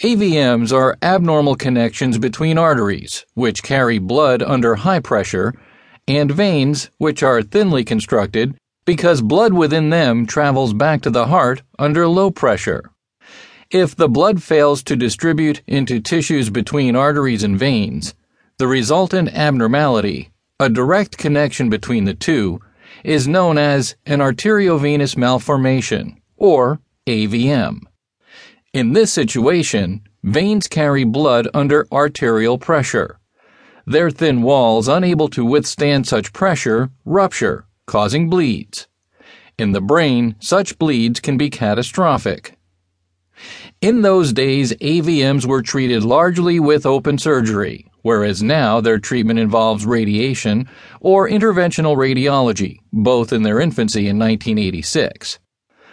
AVMs are abnormal connections between arteries, which carry blood under high pressure, and veins, which are thinly constructed because blood within them travels back to the heart under low pressure. If the blood fails to distribute into tissues between arteries and veins, the resultant abnormality, a direct connection between the two, is known as an arteriovenous malformation, or AVM. In this situation, veins carry blood under arterial pressure. Their thin walls, unable to withstand such pressure, rupture, causing bleeds. In the brain, such bleeds can be catastrophic. In those days, AVMs were treated largely with open surgery, whereas now their treatment involves radiation or interventional radiology, both in their infancy in 1986.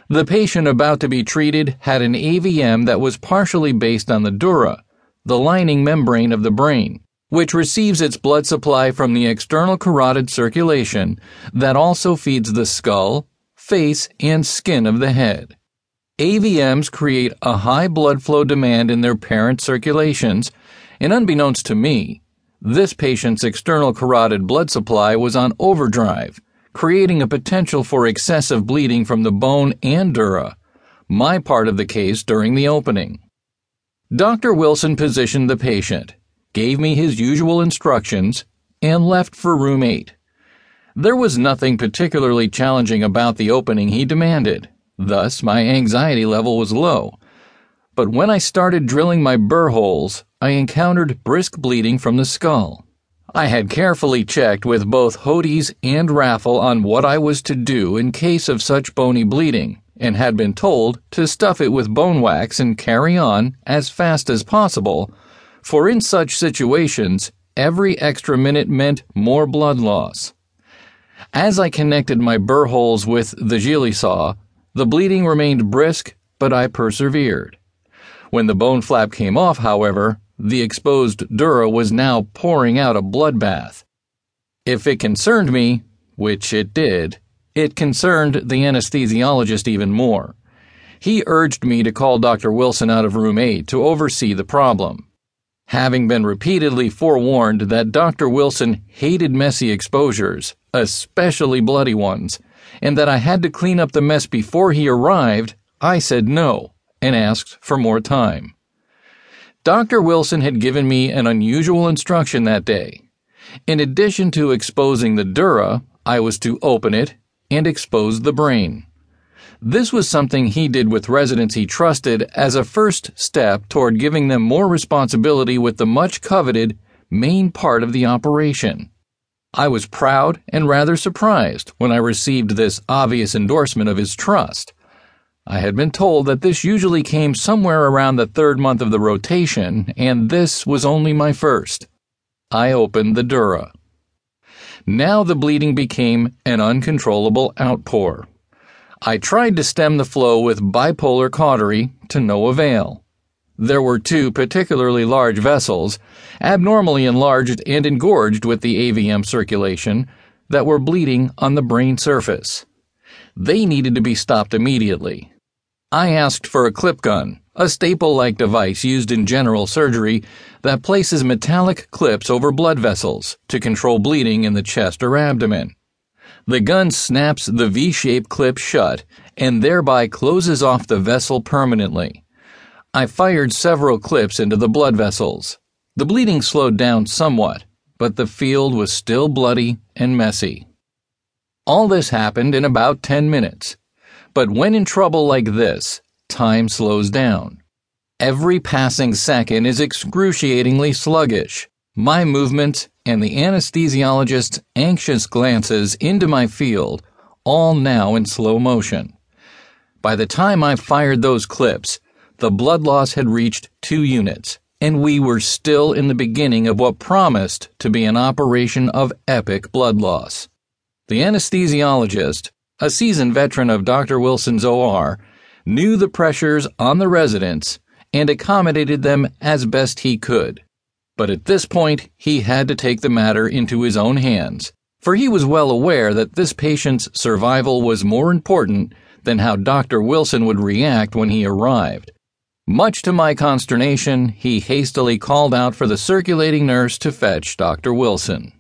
The patient about to be treated had an AVM that was partially based on the dura, the lining membrane of the brain, which receives its blood supply from the external carotid circulation that also feeds the skull, face, and skin of the head. AVMs create a high blood flow demand in their parent circulations, and unbeknownst to me, this patient's external carotid blood supply was on overdrive creating a potential for excessive bleeding from the bone and dura, my part of the case during the opening. Dr. Wilson positioned the patient, gave me his usual instructions, and left for room 8. There was nothing particularly challenging about the opening he demanded, thus, my anxiety level was low. But when I started drilling my burr holes, I encountered brisk bleeding from the skull. I had carefully checked with both Hodes and Raffel on what I was to do in case of such bony bleeding, and had been told to stuff it with bone wax and carry on as fast as possible, for in such situations, every extra minute meant more blood loss. As I connected my burr holes with the Gigli saw, the bleeding remained brisk, but I persevered. When the bone flap came off, however, the exposed dura was now pouring out a bloodbath. If it concerned me, which it did, it concerned the anesthesiologist even more. He urged me to call Dr. Wilson out of room 8 to oversee the problem. Having been repeatedly forewarned that Dr. Wilson hated messy exposures, especially bloody ones, and that I had to clean up the mess before he arrived, I said no and asked for more time. Dr. Wilson had given me an unusual instruction that day. In addition to exposing the dura, I was to open it and expose the brain. This was something he did with residents he trusted as a first step toward giving them more responsibility with the much coveted main part of the operation. I was proud and rather surprised when I received this obvious endorsement of his trust. I had been told that this usually came somewhere around the third month of the rotation, and this was only my first. I opened the dura. Now the bleeding became an uncontrollable outpour. I tried to stem the flow with bipolar cautery to no avail. There were two particularly large vessels, abnormally enlarged and engorged with the AVM circulation, that were bleeding on the brain surface. They needed to be stopped immediately. I asked for a clip gun, a staple like device used in general surgery that places metallic clips over blood vessels to control bleeding in the chest or abdomen. The gun snaps the V shaped clip shut and thereby closes off the vessel permanently. I fired several clips into the blood vessels. The bleeding slowed down somewhat, but the field was still bloody and messy. All this happened in about 10 minutes. But when in trouble like this, time slows down. Every passing second is excruciatingly sluggish. My movement and the anesthesiologist's anxious glances into my field, all now in slow motion. By the time I fired those clips, the blood loss had reached two units, and we were still in the beginning of what promised to be an operation of epic blood loss. The anesthesiologist, a seasoned veteran of Dr. Wilson's OR, knew the pressures on the residents and accommodated them as best he could. But at this point, he had to take the matter into his own hands, for he was well aware that this patient's survival was more important than how Dr. Wilson would react when he arrived. Much to my consternation, he hastily called out for the circulating nurse to fetch Dr. Wilson.